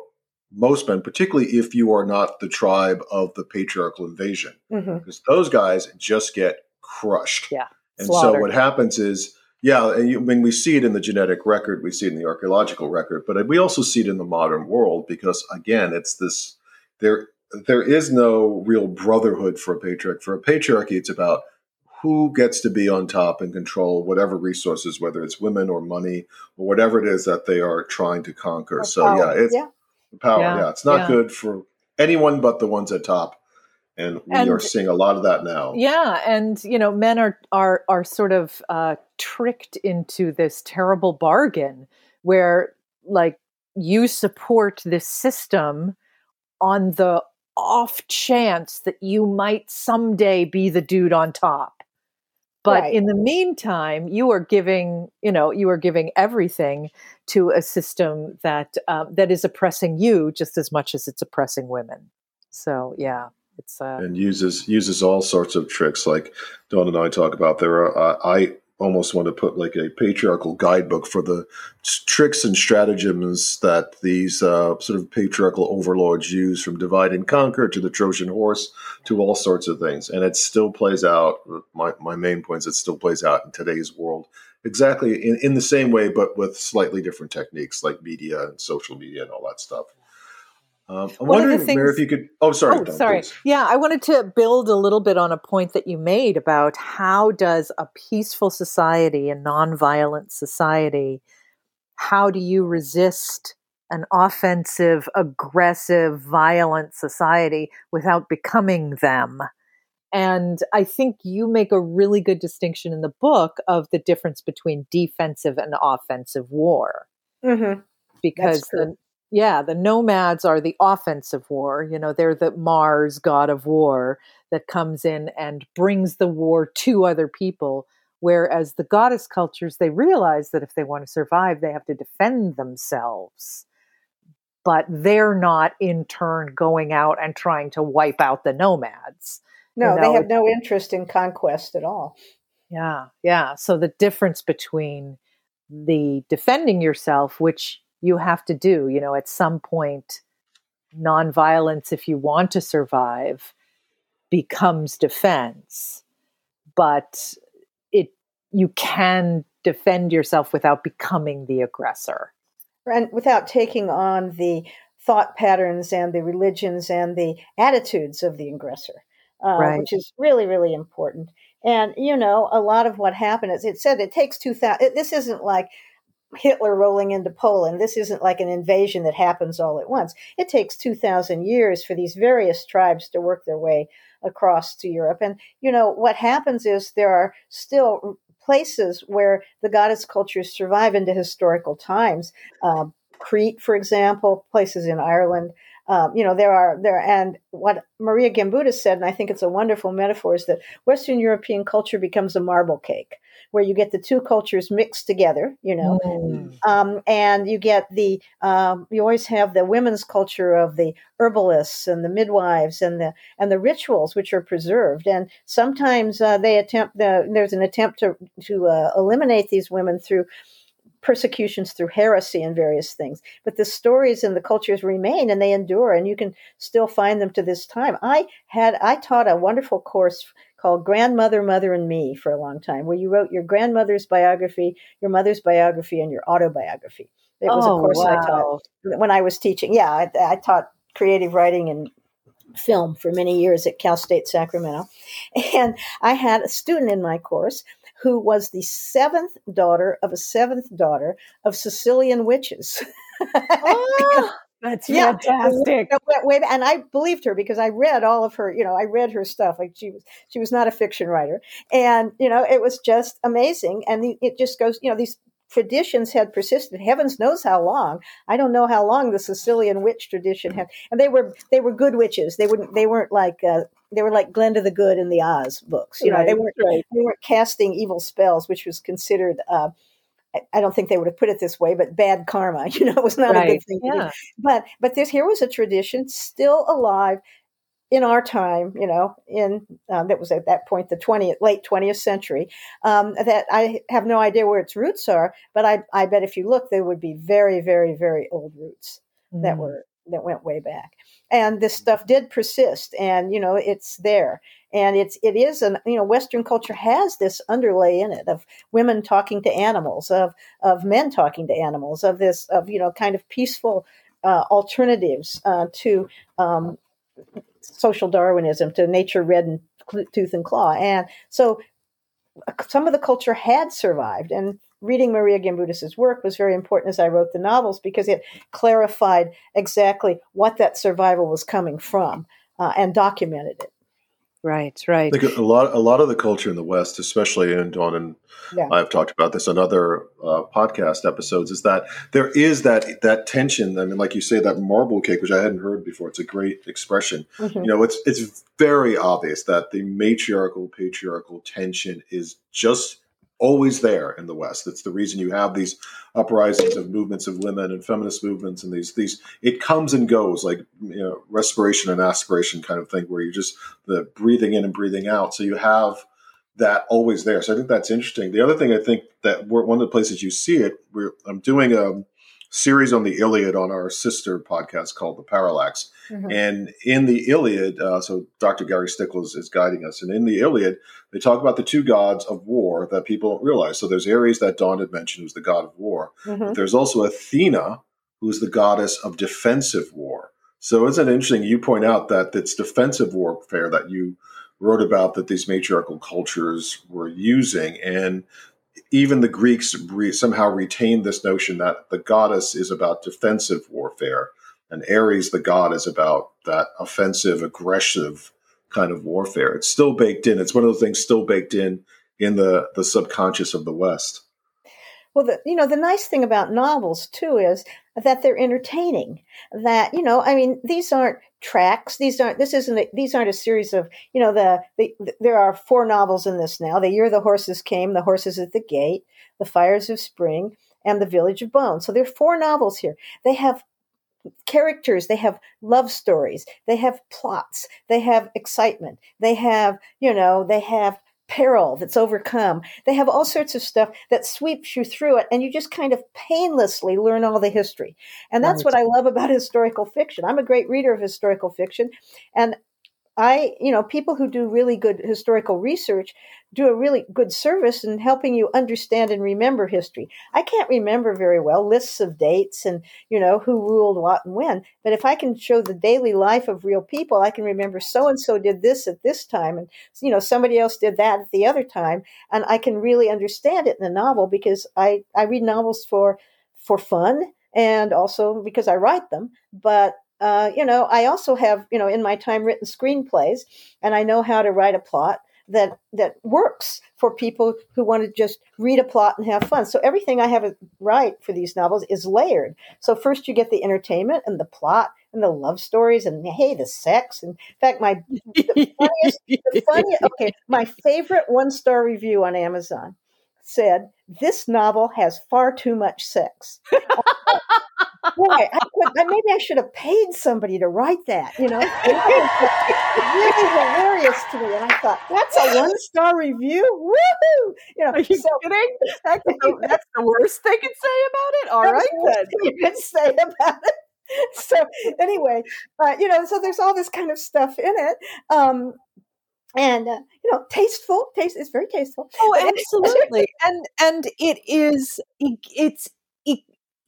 most men, particularly if you are not the tribe of the patriarchal invasion, hmm because those guys just get crushed. Yeah. And so what happens is, yeah, and you, I mean, we see it in the genetic record, we see it in the archaeological record, but we also see it in the modern world because, again, it's this there. There is no real brotherhood for a patriarch. For a patriarchy, it's about who gets to be on top and control whatever resources, whether it's women or money or whatever it is that they are trying to conquer. Or so power. yeah, it's yeah. power. Yeah, Yeah, it's not yeah. good for anyone but the ones at top, and we And- are seeing a lot of that now. Yeah, and you know, men are are are sort of uh, tricked into this terrible bargain where, like, you support this system on the off chance that you might someday be the dude on top. But Right. in the meantime, you are giving, you know, you are giving everything to a system that um, that is oppressing you just as much as it's oppressing women. So yeah, it's uh, and uses uses all sorts of tricks like Dawn and I talk about. There are uh, I almost want to put like a patriarchal guidebook for the tricks and stratagems that these uh, sort of patriarchal overlords use, from divide and conquer to the Trojan horse to all sorts of things, and it still plays out. My my main point is it still plays out in today's world exactly in, in the same way, but with slightly different techniques like media and social media and all that stuff. Um, I'm One of wondering, if you could. Oh, sorry. oh, Dawn, sorry. please. Yeah, I wanted to build a little bit on a point that you made about how does a peaceful society, a nonviolent society, how do you resist an offensive, aggressive, violent society without becoming them? And I think you make a really good distinction in the book of the difference between defensive and offensive war hmm because true. the yeah the nomads are the offensive war you know they're the mars god of war that comes in and brings the war to other people whereas the goddess cultures they realize that if they want to survive they have to defend themselves but they're not in turn going out and trying to wipe out the nomads No, You they have no interest in conquest at all. Yeah, yeah. So the difference between the defending yourself, which you have to do, you know, at some point, nonviolence, if you want to survive, becomes defense. But it you can defend yourself without becoming the aggressor. and without taking on the thought patterns and the religions and the attitudes of the aggressor, uh, Right. which is really, really important. And, you know, a lot of what happened is it said it takes 2,000. This isn't like Hitler rolling into Poland. This isn't like an invasion that happens all at once. It takes 2,000 years for these various tribes to work their way across to Europe. And, you know, what happens is there are still places where the goddess cultures survive into historical times. Um, Crete, for example, places in Ireland. Um, you know, there are there, and what Maria Gimbutas said, and I think it's a wonderful metaphor, is that Western European culture becomes a marble cake, where you get the two cultures mixed together. You know, Mm. um, and you get the um, you always have the women's culture of the herbalists and the midwives and the and the rituals which are preserved and sometimes uh, they attempt the, there's an attempt to to uh, eliminate these women through persecutions through heresy and various things but the stories and the cultures remain and they endure and you can still find them to this time i had i taught a wonderful course called grandmother mother and me for a long time where you wrote your grandmother's biography your mother's biography and your autobiography it was Oh, a course I taught when I was teaching. Yeah, I, I taught creative writing and film for many years at Cal State Sacramento. And I had a student in my course who was the seventh daughter of a seventh daughter of Sicilian witches. Ah, that's Yeah. fantastic. It went way back, and I believed her because I read all of her. You know, I read her stuff. Like she was, she was not a fiction writer, and you know, it was just amazing. And the, it just goes, you know, these traditions had persisted. Heavens knows how long. I don't know how long the Sicilian witch tradition had, and they were they were good witches. They wouldn't. They weren't like. Uh, they were like Glenda the Good in the Oz books. You know, they weren't right. they weren't casting evil spells, which was considered. Uh, I- don't think they would have put it this way, but bad karma. You know, it was not a good thing. Yeah. but but this here was a tradition still alive in our time you know in um, that was at that point the 20th late 20th century um, that i have no idea where its roots are but i i bet if you look there would be very very very old roots that Mm. were that went way back and this stuff did persist and you know it's there and it's it is an you know western culture has this underlay in it of women talking to animals of of men talking to animals of this of you know kind of peaceful uh, alternatives uh, to um, social darwinism to nature red and tooth and claw. And so uh, some of the culture had survived and reading maria Gimbutas's work was very important as i wrote the novels because it clarified exactly what that survival was coming from uh, and documented it Right, right. I think a lot, a lot of the culture in the West, especially in Dawn and Yeah. I've talked about this on other uh, podcast episodes, is that there is that that tension, I mean, like you say, that marble cake, which I hadn't heard before. It's a great expression. Mhm. You know, it's it's very obvious that the matriarchal patriarchal tension is just always there in the West. It's the reason you have these uprisings of movements of women and feminist movements and these these it comes and goes like you know respiration and aspiration kind of thing where you're just the breathing in and breathing out. So you have that always there. So I think that's interesting. The other thing I think that one of the places you see it, we're, I'm doing a series on the Iliad on our sister podcast called The Parallax. Mhm. And in the Iliad, uh, so Dr. Gary Stickles is guiding us. And in the Iliad, they talk about the two gods of war that people don't realize. So there's Ares that Dawn had mentioned, who's the god of war. Mhm. But there's also Athena, who's the goddess of defensive war. So isn't it interesting? You point out that it's defensive warfare that you wrote about that these matriarchal cultures were using. And even the Greeks re- somehow retained this notion that the goddess is about defensive warfare, and Ares, the god, is about that offensive, aggressive kind of warfare. It's still baked in. It's one of the things still baked in in the the subconscious of the West. Well, the, you know, the nice thing about novels too is that they're entertaining. That you know, I mean, these aren't tracks. These aren't. This isn't. A, these aren't a series of. You know, the, the there are four novels in this now. The year the horses came, the horses at the gate, the fires of spring, and the village of bones. So there are four novels here. They have characters they have love stories they have plots they have excitement they have you know they have peril that's overcome. They have all sorts of stuff that sweeps you through it and you just kind of painlessly learn all the history. And that's Right. what i love about historical fiction. I'm a great reader of historical fiction and I, you know, people who do really good historical research do a really good service in helping you understand and remember history. I can't remember very well lists of dates and, you know, who ruled what and when. But if I can show the daily life of real people, I can remember so and so did this at this time and, you know, somebody else did that at the other time. And I can really understand it in a novel because I, I read novels for, for fun and also because I write them. But uh, you know, I also have, you know, in my time written screenplays, and I know how to write a plot that that works for people who want to just read a plot and have fun. So everything I have write for these novels is layered. So first you get the entertainment and the plot and the love stories and hey the sex. And in fact, my the funniest, the funniest okay, my favorite one star review on Amazon said this novel has far too much sex. Boy, I could, maybe I should have paid somebody to write that. You know, really hilarious to me. And I thought that's a one star review. Woohoo! You know, Are you so, kidding? That's the, that's the worst they could say about it. All right, then. you could say about it. So anyway, uh, you know, so there's all this kind of stuff in it. Um, and uh, you know, tasteful. Taste is very tasteful. Oh, absolutely. and and it is it's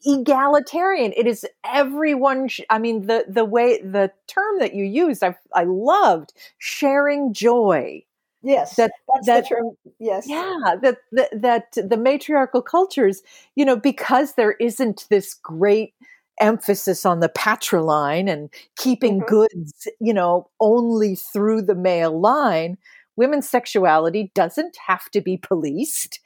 egalitarian. It is everyone. Sh- I mean, the the way the term that you used, I I loved sharing joy. Yes, That- that's that- the term. Yes. Yeah, that, that that the matriarchal cultures, you know, because there isn't this great emphasis on the patriline and keeping Mhm. goods, you know, only through the male line, women's sexuality doesn't have to be policed.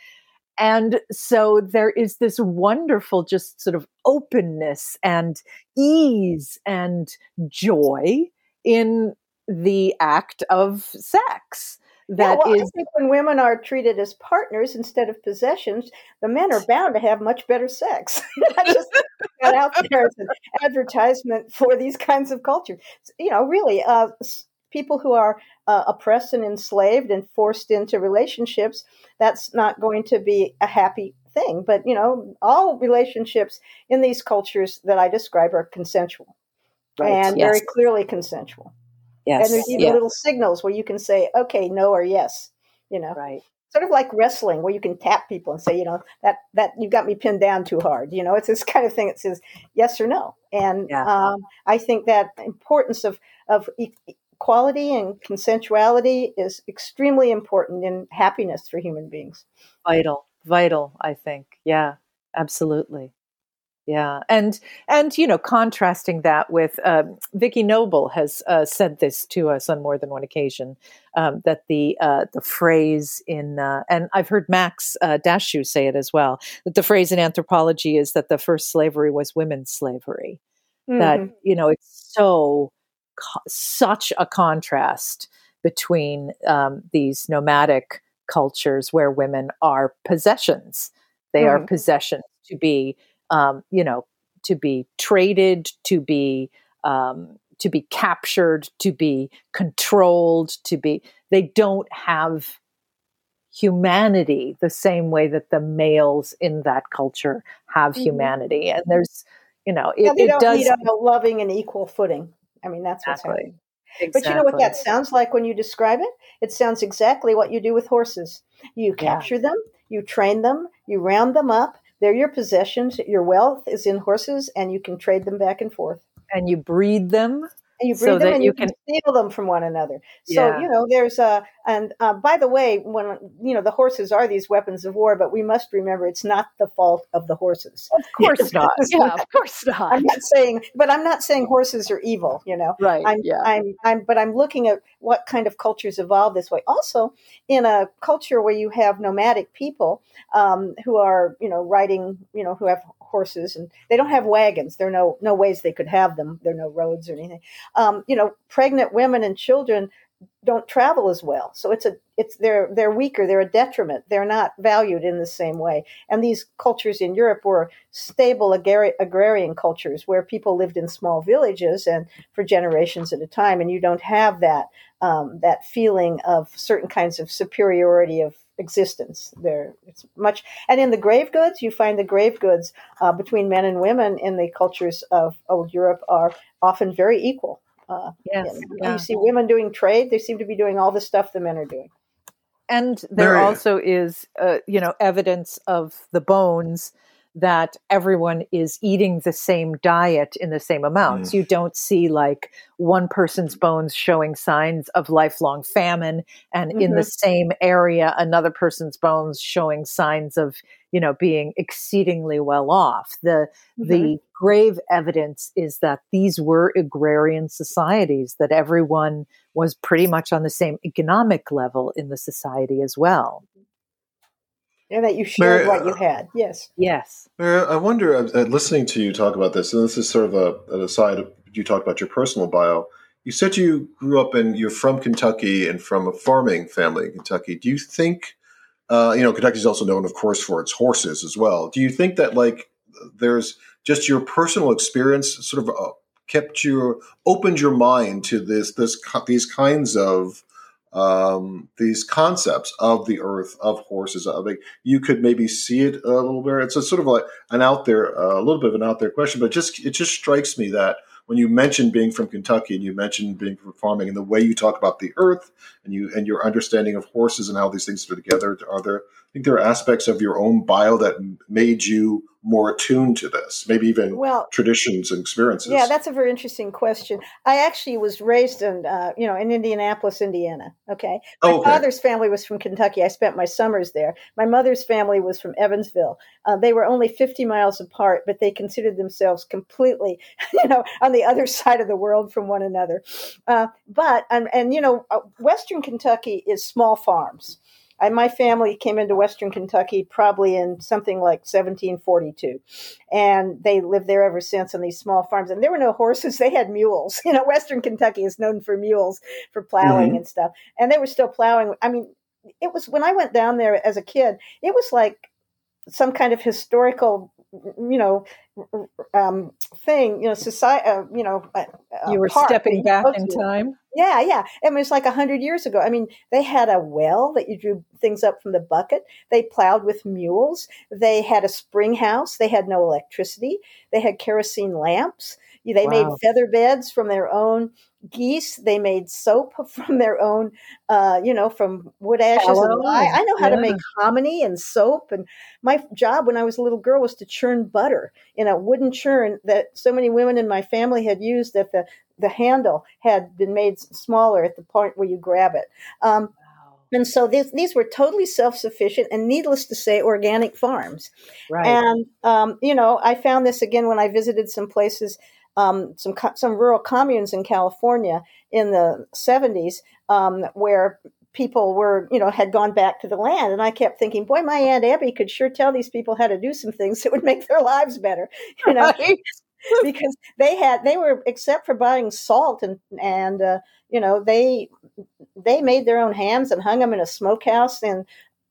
And so there is this wonderful, just sort of openness and ease and joy in the act of sex that yeah, is well, I think when women are treated as partners instead of possessions, the men are bound to have much better sex. I just that out there as an advertisement for these kinds of cultures. You know, really, uh, people who are uh, oppressed and enslaved and forced into relationships, that's not going to be a happy thing. But, you know, all relationships in these cultures that I describe are consensual and very clearly consensual. Yes, and there's even yeah, little signals where you can say okay no or yes you know? Right. sort of like wrestling where you can tap people and say you know that that you've got me pinned down too hard you know? It's this kind of thing that says yes or no. And Yeah. um, i think that importance of of equality and consensuality is extremely important in happiness for human beings. Vital vital i think. Yeah absolutely yeah and and you know contrasting that with um, Vicki Noble has uh, said this to us on more than one occasion um, that the uh, the phrase in uh, and I've heard Max uh, Dashu say it as well that the phrase in anthropology is that the first slavery was women's slavery that Mhm. you know it's so co- such a contrast between um, these nomadic cultures where women are possessions they are Mhm. possessions to be um, you know to be traded to be um, to be captured to be controlled to be they don't have humanity the same way that the males in that culture have Mhm. humanity and there's you know it, Yeah, they it don't does on a loving and equal footing i mean that's what's Exactly. But you know what that sounds like when you describe it? It sounds exactly what you do with horses. You Yeah. capture them, you train them, you round them up. They're your possessions. Your wealth is in horses, and you can trade them back and forth. and you breed them And you So breed them, and you you can steal them from one another. So Yeah. you know, there's a and uh, by the way, when you know the horses are these weapons of war, but we must remember it's not the fault of the horses. of course not yeah of course not I'm not saying, but I'm not saying horses are evil. You know, right I'm, yeah I'm, I'm, but I'm looking at what kind of cultures evolve this way. Also, in a culture where you have nomadic people um, who are, you know, riding, you know, who have horses and they don't have wagons. There are no no ways they could have them. There are no roads or anything. Um, you know, pregnant women and children don't travel as well. So it's a it's they're they're weaker. They're a detriment. They're not valued in the same way. And these cultures in Europe were stable agrar- agrarian cultures where people lived in small villages and for generations at a time. And you don't have that um, that feeling of certain kinds of superiority of existence. There, it's much. And in the grave goods, you find the grave goods uh, between men and women in the cultures of old Europe are often very equal. Uh, Yes. and yeah. You see women doing trade; they seem to be doing all the stuff the men are doing. and there Mary- also is uh, you know evidence of the bones that everyone is eating the same diet in the same amounts mm. you don't see like one person's bones showing signs of lifelong famine and in the mm-hmm. same area another person's bones showing signs of you know being exceedingly well off. The the mm-hmm. grave evidence is that these were agrarian societies that everyone was pretty much on the same economic level in the society as well. And that you shared Mary, what you uh, had. Yes. Yes. Mary, I wonder, uh, uh, listening to you talk about this, and this is sort of a, an aside, you talk about your personal bio. You said you grew up and you're from Kentucky and from a farming family in Kentucky. Do you think, uh, you know, Kentucky is also known, of course, for its horses as well. Do you think that, like, there's just your personal experience sort of uh, kept you, opened your mind to this, this, these kinds of, um, these concepts of the earth, of horses, of like, you could maybe see it a little bit. It's a sort of like an out there, uh, a little bit of an out there question, but just it just strikes me that when you mentioned being from Kentucky and you mentioned being from farming and the way you talk about the earth and you and your understanding of horses and how these things fit together, are there? I think there are aspects of your own bio that made you more attuned to this, maybe even Well, traditions and experiences. Yeah, that's a very interesting question. I actually was raised in, uh, you know, in Indianapolis, Indiana. Okay, my Oh, okay. father's family was from Kentucky. I spent my summers there. My mother's family was from Evansville. Uh, they were only 50 miles apart, but they considered themselves completely, you know, on the other side of the world from one another. Uh, but and, and you know, uh, Western Kentucky is small farms. I, my family came into Western Kentucky probably in something like 1742, and they lived there ever since on these small farms. And there were no horses; they had mules. You know, Western Kentucky is known for mules for plowing mm-hmm. and stuff, and they were still plowing. I mean, it was when I went down there as a kid. It was like some kind of historical, you know, um, thing. You know, society. Uh, you know, uh, You were stepping back in to. time. Yeah, yeah. I It was like a hundred years ago. I mean, they had a well that you drew things up from the bucket. They plowed with mules. They had a spring house. They had no electricity. They had kerosene lamps. They made feather beds from their own geese. They made soap from their own, uh, you know, from wood ashes and lye. I know how to make hominy and soap. And my job when I was a little girl was to churn butter in a wooden churn that so many women in my family had used that the the handle had been made smaller at the point where you grab it. Um, and so these, these were totally self sufficient and, needless to say, organic farms. Right. And um, you know, I found this again when I visited some places, um, some some rural communes in California in the seventies, um, where people were, you know, had gone back to the land, and I kept thinking, boy, my aunt Abby could sure tell these people how to do some things that would make their lives better, you know? Right. because they had they were except for buying salt and and uh, you know they they made their own hams and hung them in a smokehouse and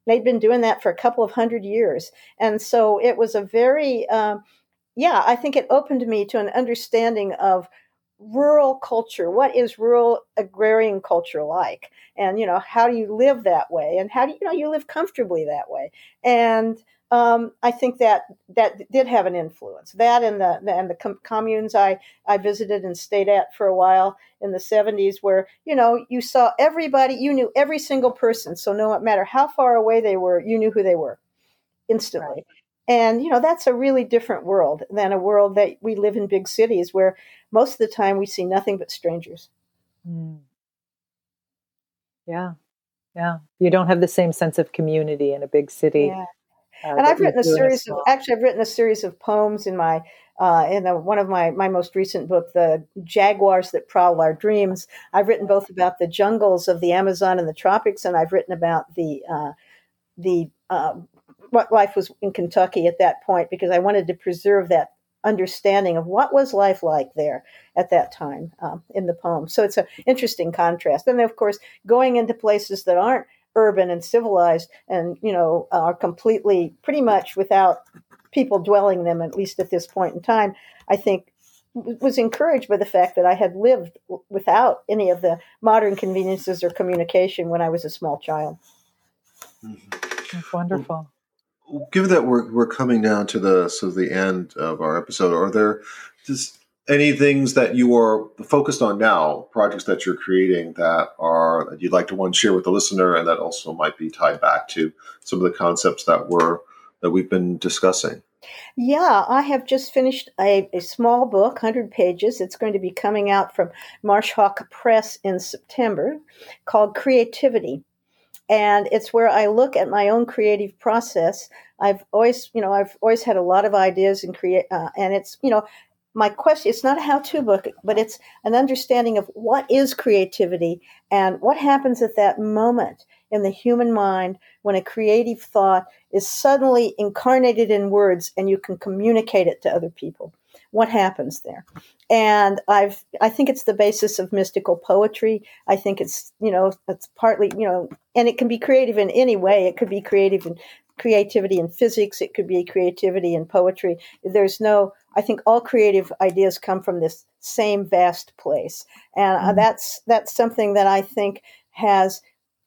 they'd been doing that for a couple of hundred years. And so it was a very um, yeah i think it opened me to an understanding of rural culture. What is rural agrarian culture like? And you know how do you live that way? And how do you, know you live comfortably that way? And um, I think that that did have an influence. That and the and the com- communes I I visited and stayed at for a while in the seventies, where you know you saw everybody, you knew every single person, so no matter how far away they were, you knew who they were instantly. And you know that's a really different world than a world that we live in big cities, where most of the time we see nothing but strangers. Mm. Yeah. Yeah. You don't have the same sense of community in a big city. Yeah. uh, and I've written a series of actually I've written a series of poems in my uh, in a, one of my my most recent book, the Jaguars that Prowl Our Dreams. I've written both about the jungles of the Amazon and the tropics, and I've written about the uh, the uh, what life was in Kentucky at that point because I wanted to preserve that understanding of what was life like there at that time um, in the poem. So it's an interesting contrast. And then, of course, going into places that aren't urban and civilized and you know are completely pretty much without people dwelling them at least at this point in time i think was encouraged by the fact that i had lived without any of the modern conveniences or communication when i was a small child That's wonderful. Given that we're we're coming down to the so the end of our episode, are there just any things that you are focused on now, projects that you're creating that are that you'd like to one share with the listener, and that also might be tied back to some of the concepts that were that we've been discussing. Yeah, I have just finished a, a small book, 100 pages. It's going to be coming out from Marsh Hawk Press in September called Creativity. And it's where I look at my own creative process. I've always, you know, I've always had a lot of ideas and create, uh, and it's, you know, my question it's not a how-to book but it's an understanding of what is creativity and what happens at that moment in the human mind when a creative thought is suddenly incarnated in words and you can communicate it to other people what happens there. And i've i think it's the basis of mystical poetry. I think it's you know it's partly you know and it can be creative in any way. It could be creative in creativity in physics. It could be creativity in poetry. There's no I think all creative ideas come from this same vast place, and uh, mm-hmm. that's that's something that I think has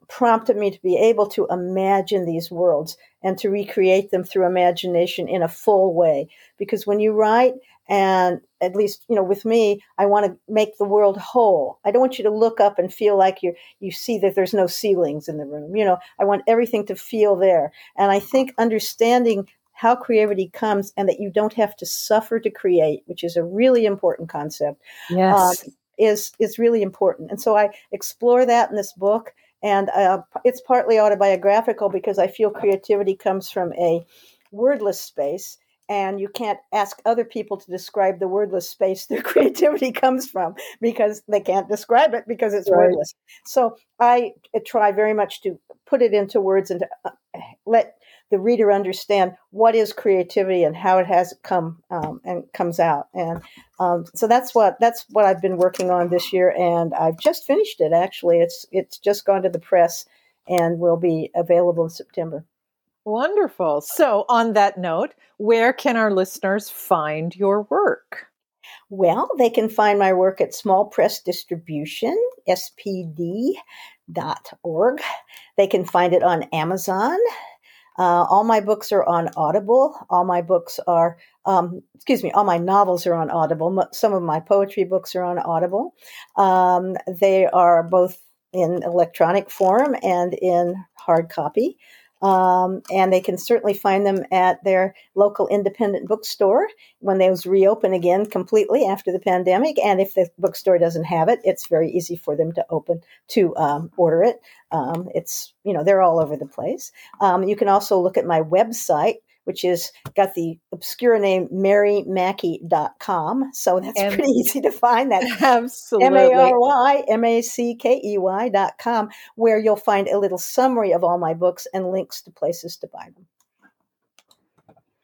prompted me to be able to imagine these worlds and to recreate them through imagination in a full way. Because when you write, and at least you know with me, I want to make the world whole. I don't want you to look up and feel like you you see that there's no ceilings in the room. You know, I want everything to feel there. And I think understanding how creativity comes and that you don't have to suffer to create, which is a really important concept. Yes. Um, is is really important, and so I explore that in this book, and uh, it's partly autobiographical because I feel creativity comes from a wordless space, and you can't ask other people to describe the wordless space their creativity comes from because they can't describe it because it's right. wordless. So I try very much to put it into words and to uh, let the reader understand what is creativity and how it has come um, and comes out. And um, so that's what that's what I've been working on this year, and I've just finished it. Actually, it's it's just gone to the press and will be available in September. Wonderful. So, on that note, where can our listeners find your work? Well, they can find my work at Small Press Distribution, spd.org. They can find it on Amazon. Uh, all my books are on Audible. All my books are, um, excuse me, all my novels are on Audible. Some of my poetry books are on Audible. Um, they are both in electronic form and in hard copy. Um, and they can certainly find them at their local independent bookstore when those reopen again completely after the pandemic. And if the bookstore doesn't have it, it's very easy for them to open to um, order it. Um, it's you know they're all over the place. Um, you can also look at my website, which is got the obscure name marymackey.com. So that's and pretty easy to find that. Absolutely. M A R Y M A C K E Y.com, where you'll find a little summary of all my books and links to places to buy them.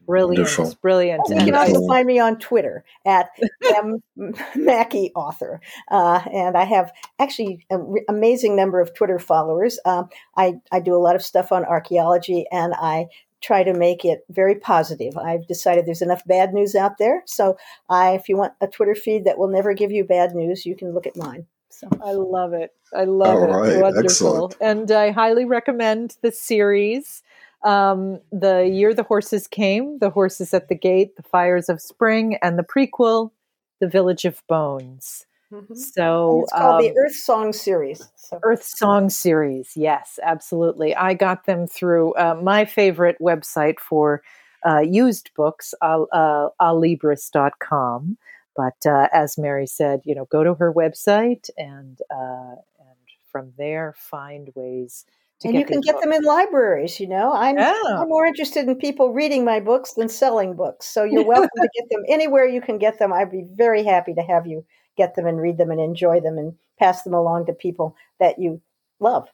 Brilliant, Wonderful. brilliant. You can also find me on Twitter at M Mackey Author, uh, and I have actually an amazing number of Twitter followers. Um, I I do a lot of stuff on archaeology, and I try to make it very positive. I've decided there's enough bad news out there. So I, if you want a Twitter feed that will never give you bad news, you can look at mine. So I love it. I love All it. Right. Wonderful. Excellent. And I highly recommend the series. Um, the year the horses came, the horses at the gate, the fires of spring, and the prequel, the village of bones. Mm-hmm. So and it's called um, the Earth Song series. So. Earth Song series, yes, absolutely. I got them through uh, my favorite website for uh, used books, uh, uh, alibris.com. But uh, as Mary said, you know, go to her website and uh, and from there find ways and you can get books. them in libraries. You know, I'm. I'm more interested in people reading my books than selling books. So you're welcome to get them anywhere you can get them. I'd be very happy to have you get them and read them and enjoy them and pass them along to people that you love.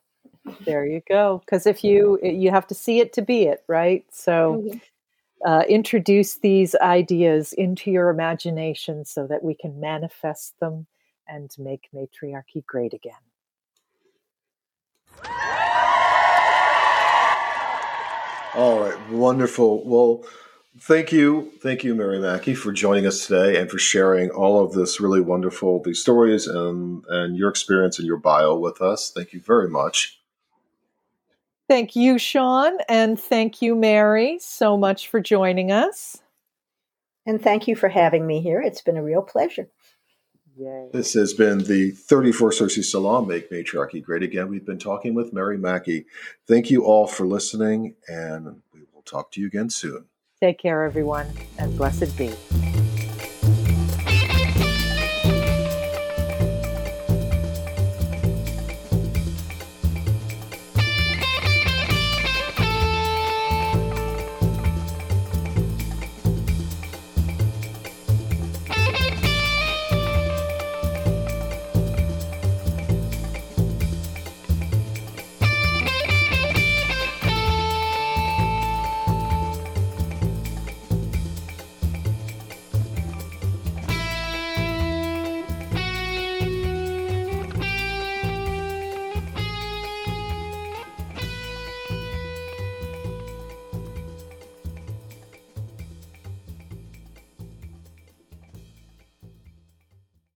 There you go. Because if you you have to see it to be it, right? So. Mm-hmm. Uh, introduce these ideas into your imagination so that we can manifest them and make matriarchy great again. All right, wonderful. Well, Thank you. Thank you, Mary Mackey, for joining us today and for sharing all of this really wonderful, these stories and, and your experience and your bio with us. Thank you very much. Thank you, Sean, and thank you, Mary, so much for joining us. And thank you for having me here. It's been a real pleasure. Yay. This has been the 34th Cersei Salon Make Matriarchy Great Again. We've been talking with Mary Mackey. Thank you all for listening, and we will talk to you again soon. Take care, everyone, and blessed be.